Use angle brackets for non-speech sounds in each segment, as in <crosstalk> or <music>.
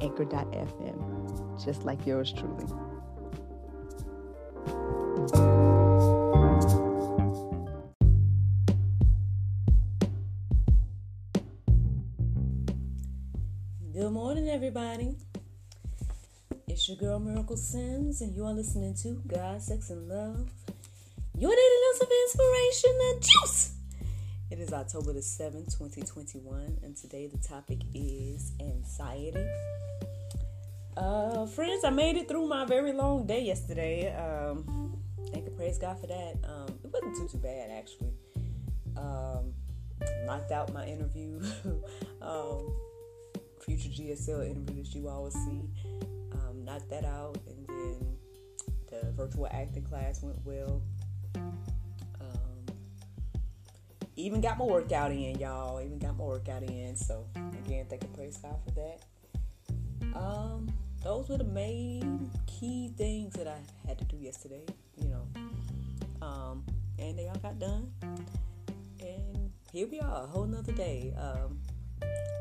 anchor.fm, just like yours truly. Good morning, everybody. It's your girl Miracle Sims, and you are listening to God, Sex, and Love. Your daily dose of inspiration and juice. It is October the 7th, 2021, and today the topic is anxiety. Uh, friends, I made it through my very long day yesterday. Um, thank and praise God for that. Um, it wasn't too too bad actually. Um, knocked out my interview, <laughs> um, future GSL interview that you always see. Um, knocked that out, and then the virtual acting class went well. Even got my workout in, y'all. Even got my workout in. So again, thank and praise God for that. Um, those were the main key things that I had to do yesterday. You know, um, and they all got done. And here we are, a whole nother day. Um,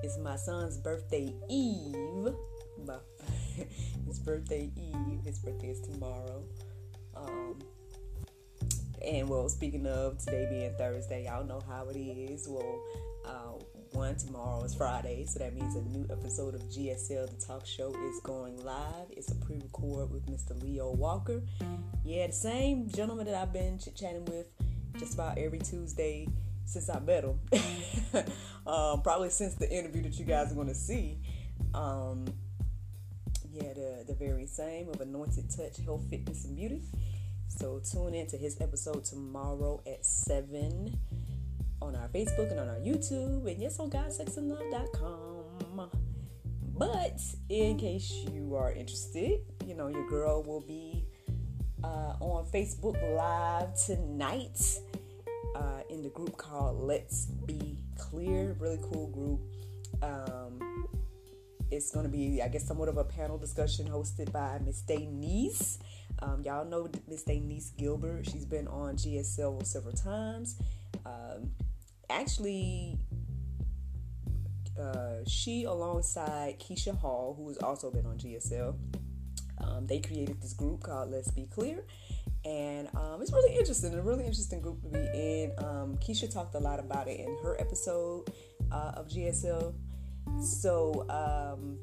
it's my son's birthday eve. <laughs> his birthday eve. His birthday is tomorrow. Um, and well, speaking of today being Thursday, y'all know how it is. Well, uh, one tomorrow is Friday, so that means a new episode of GSL the Talk Show is going live. It's a pre-record with Mr. Leo Walker. Yeah, the same gentleman that I've been chit chatting with just about every Tuesday since I met him. <laughs> um, probably since the interview that you guys are going to see. Um, yeah, the the very same of Anointed Touch Health, Fitness, and Beauty. So tune in to his episode tomorrow at 7 on our Facebook and on our YouTube and yes on GodSexandLove.com. But in case you are interested, you know, your girl will be uh, on Facebook Live tonight uh, in the group called Let's Be Clear. Really cool group. Um, it's going to be, I guess, somewhat of a panel discussion hosted by Miss Denise um, y'all know Miss Denise Gilbert. She's been on GSL several times. Um, actually, uh, she alongside Keisha Hall, who has also been on GSL, um, they created this group called Let's Be Clear. And um, it's really interesting, a really interesting group to be in. Um, Keisha talked a lot about it in her episode uh, of GSL. So, um,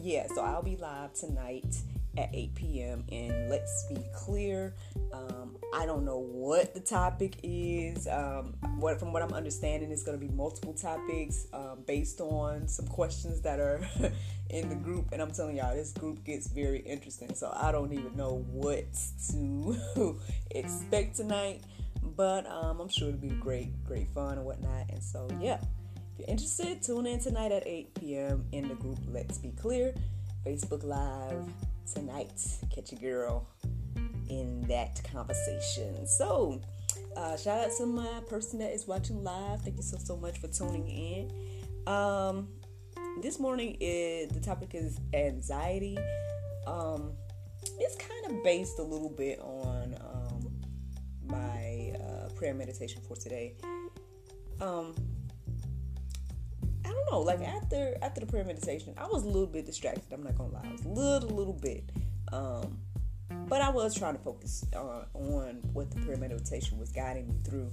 yeah, so I'll be live tonight at 8 p.m. And let's be clear, um, I don't know what the topic is. Um, what from what I'm understanding, it's going to be multiple topics um, based on some questions that are <laughs> in the group. And I'm telling y'all, this group gets very interesting. So I don't even know what to <laughs> expect tonight. But um, I'm sure it'll be great, great fun and whatnot. And so, yeah, if you're interested, tune in tonight at 8 p.m. in the group Let's Be Clear, Facebook Live tonight. Catch a girl in that conversation. So, uh, shout out to my person that is watching live. Thank you so so much for tuning in. Um, this morning is the topic is anxiety. Um, it's kind of based a little bit on um, my uh, prayer meditation for today. Um, I don't know. Like after after the prayer meditation, I was a little bit distracted. I'm not gonna lie. I was a little little bit. Um, but I was trying to focus on, on what the prayer meditation was guiding me through.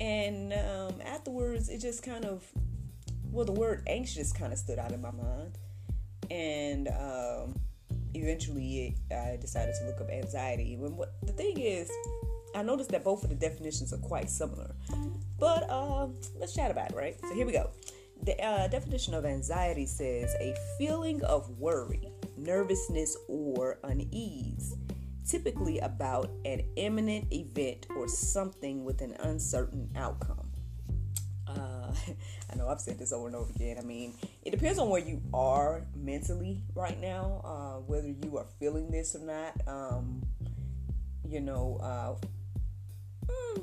And um, afterwards, it just kind of, well, the word anxious kind of stood out in my mind. And um, eventually, it, I decided to look up anxiety. When what the thing is, I noticed that both of the definitions are quite similar. But uh, let's chat about it, right? So here we go. The uh, definition of anxiety says a feeling of worry, nervousness, or unease, typically about an imminent event or something with an uncertain outcome. uh, <laughs> I know I've said this over and over again. I mean, it depends on where you are mentally right now, uh, whether you are feeling this or not. Um, you know, uh, hmm,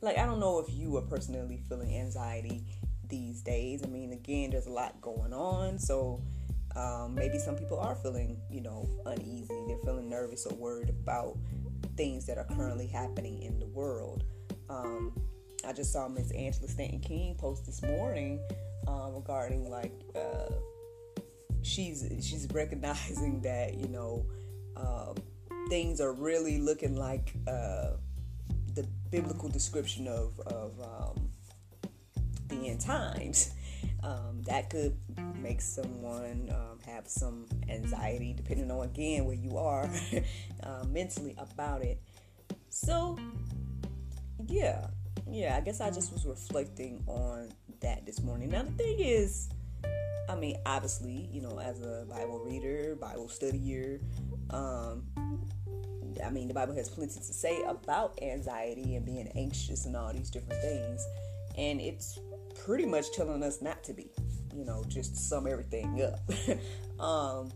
like I don't know if you are personally feeling anxiety these days. I mean, again, there's a lot going on, so um, maybe some people are feeling, you know, uneasy. They're feeling nervous or worried about things that are currently happening in the world. Um, I just saw Miss Angela Stanton King post this morning um, regarding like uh, she's she's recognizing <laughs> that you know um, things are really looking like uh, the biblical description of of um, end times. Um, that could make someone um, have some anxiety, depending on again where you are <laughs> uh, mentally about it. So, yeah, yeah, I guess I just was reflecting on that this morning. Now, the thing is, I mean, obviously, you know, as a Bible reader, Bible studier, um, I mean, the Bible has plenty to say about anxiety and being anxious and all these different things. And it's pretty much telling us not to be, you know, just sum everything up. <laughs> um,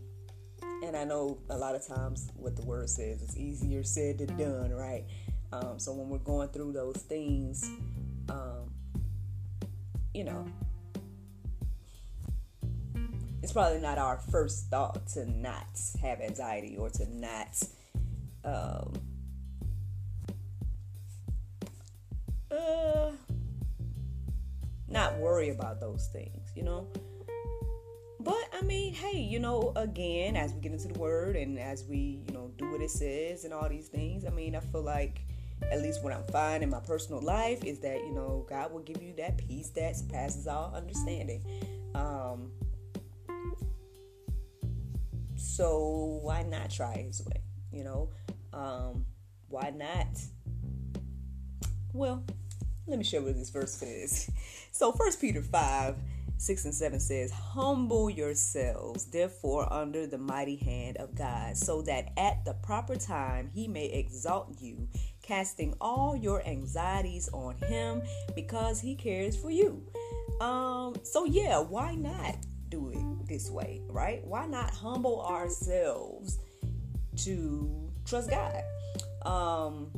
and I know a lot of times what the word says is easier said than done, right? Um, so when we're going through those things, um, you know, it's probably not our first thought to not have anxiety or to not um, uh, not worry about those things, you know. But I mean, hey, you know, again, as we get into the word and as we, you know, do what it says and all these things, I mean, I feel like at least what I'm finding in my personal life is that you know God will give you that peace that surpasses all understanding. Um, so why not try His way? You know, um, why not? Well, let me show you what this verse says. So, First Peter five. 6 and 7 says, Humble yourselves, therefore, under the mighty hand of God, so that at the proper time he may exalt you, casting all your anxieties on him because he cares for you. Um, so yeah, why not do it this way, right? Why not humble ourselves to trust God? Um,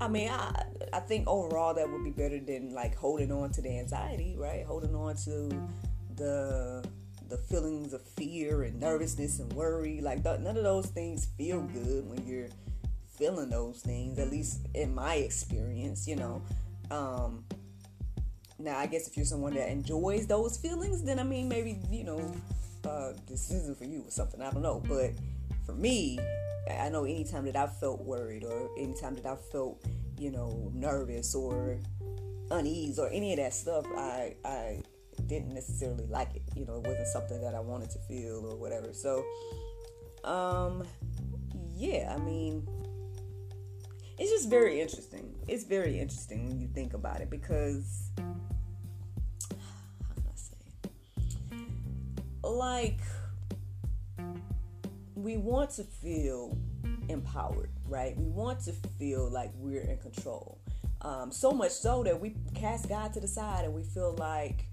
I mean, I I think overall that would be better than like holding on to the anxiety, right? Holding on to the the feelings of fear and nervousness and worry. Like none of those things feel good when you're feeling those things. At least in my experience, you know. Um, now, I guess if you're someone that enjoys those feelings, then I mean, maybe you know, uh, this isn't for you or something. I don't know, but for me, I know anytime that I've felt worried or anytime that I've felt, you know, nervous or unease or any of that stuff, I I didn't necessarily like it. You know, it wasn't something that I wanted to feel or whatever. So, um, yeah, I mean, it's just very interesting. It's very interesting when you think about it because, how can I say, like, we want to feel empowered, right? We want to feel like we're in control. Um, so much so that we cast God to the side and we feel like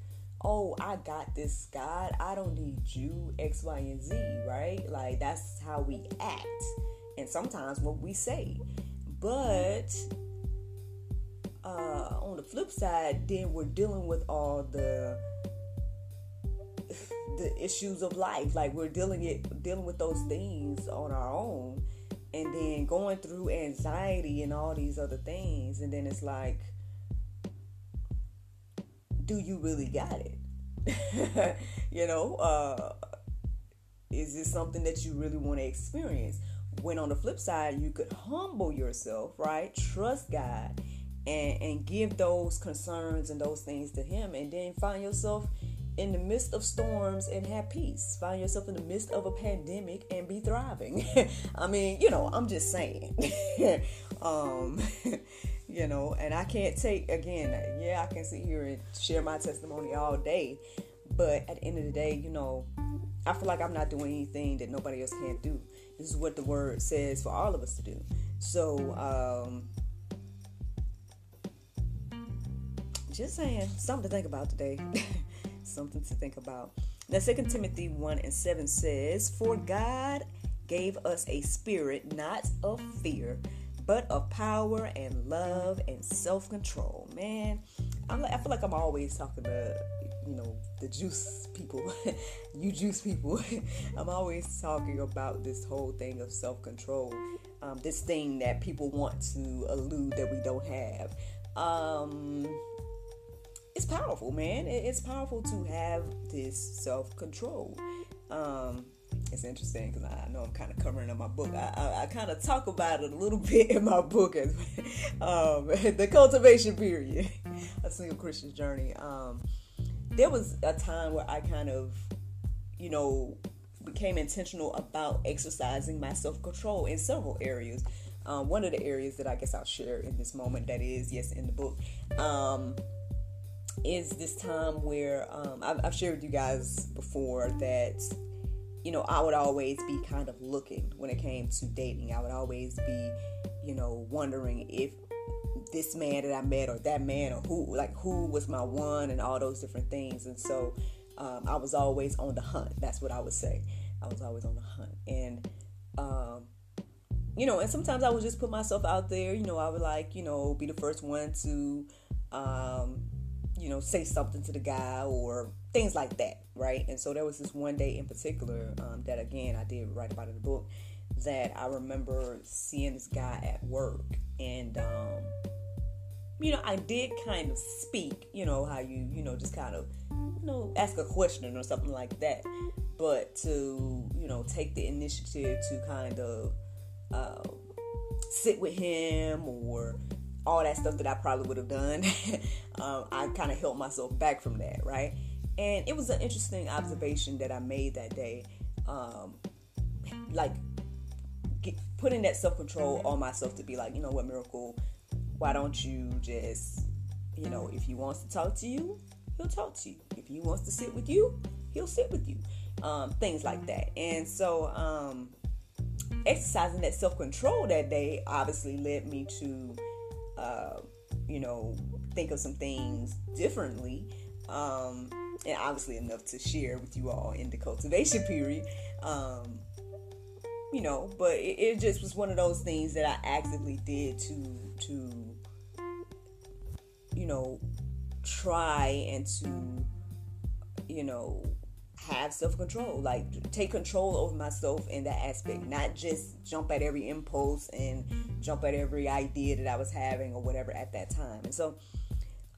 oh, I got this, God. I don't need you, X, Y, and Z, right? Like that's how we act. And sometimes what we say. But uh, on the flip side, then we're dealing with all the the issues of life. Like we're dealing it dealing with those things on our own and then going through anxiety and all these other things and then it's like do you really got it? <laughs> you know, uh, is this something that you really want to experience? When on the flip side, you could humble yourself, right? Trust God and, and give those concerns and those things to Him, and then find yourself in the midst of storms and have peace. Find yourself in the midst of a pandemic and be thriving. <laughs> I mean, you know, I'm just saying. <laughs> um, <laughs> you know, and I can't take again, yeah, I can sit here and share my testimony all day, but at the end of the day, you know, I feel like I'm not doing anything that nobody else can't do. This is what the word says for all of us to do. So, um, just saying, something to think about today something to think about. Now, Second Timothy 1 and 7 says, For God gave us a spirit not of fear, but of power and love and self control. Man, I'm, I feel like I'm always talking to, you know, the juice people, <laughs> you juice people. <laughs> I'm always talking about this whole thing of self control, um, this thing that people want to elude that we don't have. Um, it's powerful, man. It's powerful to have this self control. Um, it's interesting because I know I'm kind of covering in my book. I, I, I kind of talk about it a little <laughs> bit in my book as <laughs> um, <laughs> the cultivation period, a single Christian journey. Um, there was a time where I kind of, you know, became intentional about exercising my self control in several areas. Um, one of the areas that I guess I'll share in this moment that is, yes, in the book, um, is this time where um, I've, I've shared with you guys before that you know, I would always be kind of looking when it came to dating. I would always be, you know, wondering if this man that I met or that man or who, like, who was my one and all those different things. And so um, I was always on the hunt. That's what I would say. I was always on the hunt. And, um, you know, and sometimes I would just put myself out there. You know, I would like, you know, be the first one to, um, you know, say something to the guy or things like that, right? And so there was this one day in particular um, that, again, I did write about in the book that I remember seeing this guy at work. And, um, you know, I did kind of speak, you know, how you, you know, just kind of, you know, ask a question or something like that. But to, you know, take the initiative to kind of uh, sit with him or all that stuff that I probably would have done, <laughs> um, I kind of held myself back from that, right? And it was an interesting observation that I made that day. Um, like, get, putting that self control on myself to be like, you know what, Miracle, why don't you just, you know, if he wants to talk to you, he'll talk to you. If he wants to sit with you, he'll sit with you. Um, things like that. And so, um, exercising that self control that day obviously led me to uh, you know, think of some things differently. Um, and obviously enough to share with you all in the cultivation <laughs> period. Um, you know, but it, it, just was one of those things that I actively did to to you know try and to you know have self control, like take control over myself in that aspect, not just jump at every impulse and jump at every idea that I was having or whatever at that time. And so,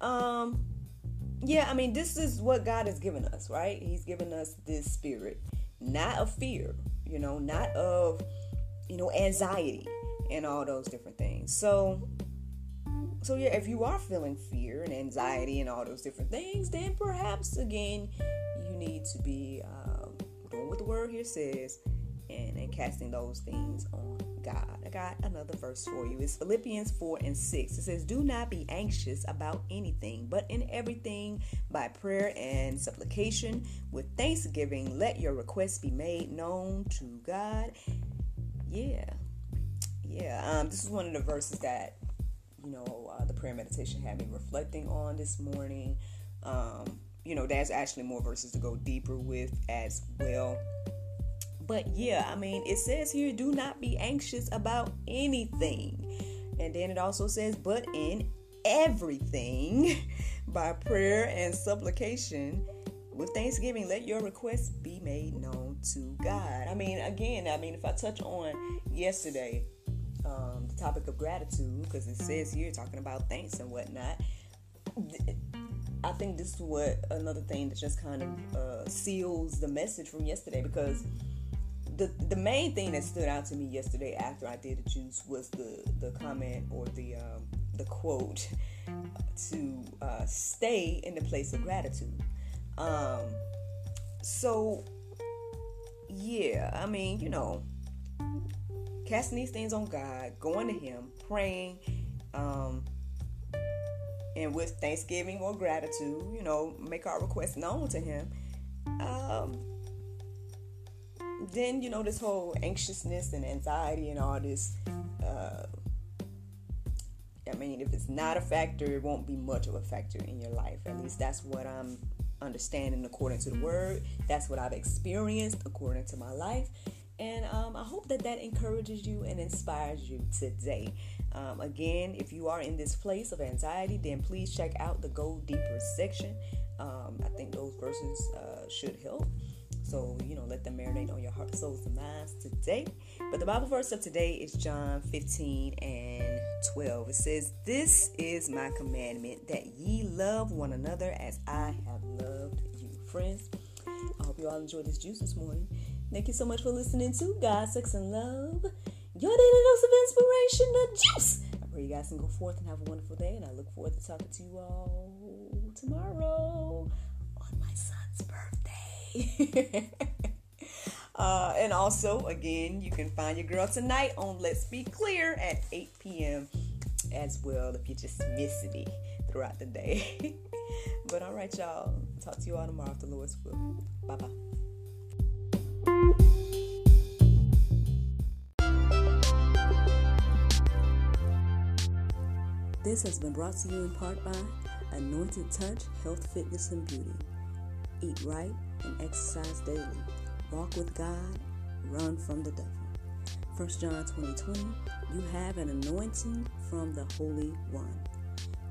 um, yeah, I mean, this is what God has given us, right? He's given us this spirit, not of fear, you know, not of, you know, anxiety and all those different things. So, so yeah, if you are feeling fear and anxiety and all those different things, then perhaps again you need to be um, doing what the word here says and, and casting those things on God. I got another verse for you. It's Philippians 4 and 6. It says, Do not be anxious about anything, but in everything, by prayer and supplication, with thanksgiving, let your requests be made known to God. Yeah. Yeah. Um, this is one of the verses that, you know, uh, the prayer meditation had me reflecting on this morning. Um, you know, there's actually more verses to go deeper with as well. But yeah, I mean, it says here, do not be anxious about anything. And then it also says, but in everything, <laughs> by prayer and supplication, with thanksgiving, let your requests be made known to God. I mean, again, I mean, if I touch on yesterday, um, the topic of gratitude, because it says here talking about thanks and whatnot. I think this is what another thing that just kind of uh, seals the message from yesterday because the the main thing that stood out to me yesterday after I did the juice was the the comment or the um, the quote to uh, stay in the place of gratitude. Um, so yeah, I mean, you know, casting these things on God, going to Him, praying. Um, and with thanksgiving or gratitude, you know, make our requests known to Him. Um, then you know this whole anxiousness and anxiety and all this. Uh, I mean, if it's not a factor, it won't be much of a factor in your life. At least that's what I'm understanding according to the word. That's what I've experienced according to my life. And um, I hope that that encourages you and inspires you today. Um, again, if you are in this place of anxiety, then please check out the Go Deeper section. Um, I think those verses uh, should help. So, you know, let them marinate on your heart, souls, and minds today. But the Bible verse of today is John 15 and 12. It says, This is my commandment that ye love one another as I have loved you. Friends, I hope you all enjoyed this juice this morning. Thank you so much for listening to God, Sex, and Love. Your daily dose of inspiration, the juice. I pray you guys can go forth and have a wonderful day, and I look forward to talking to you all tomorrow on my son's birthday. <laughs> uh, and also, again, you can find your girl tonight on Let's Be Clear at 8 p.m. as well if you just miss me throughout the day. <laughs> but all right, y'all. Talk to you all tomorrow if the Lord's will. Bye bye. This has been brought to you in part by Anointed Touch Health, Fitness, and Beauty. Eat right and exercise daily. Walk with God, run from the devil. 1 John 2020, you have an anointing from the Holy One.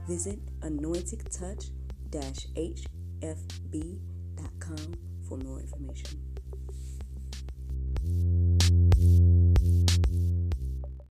Visit anointedtouch-hfb.com for more information thank you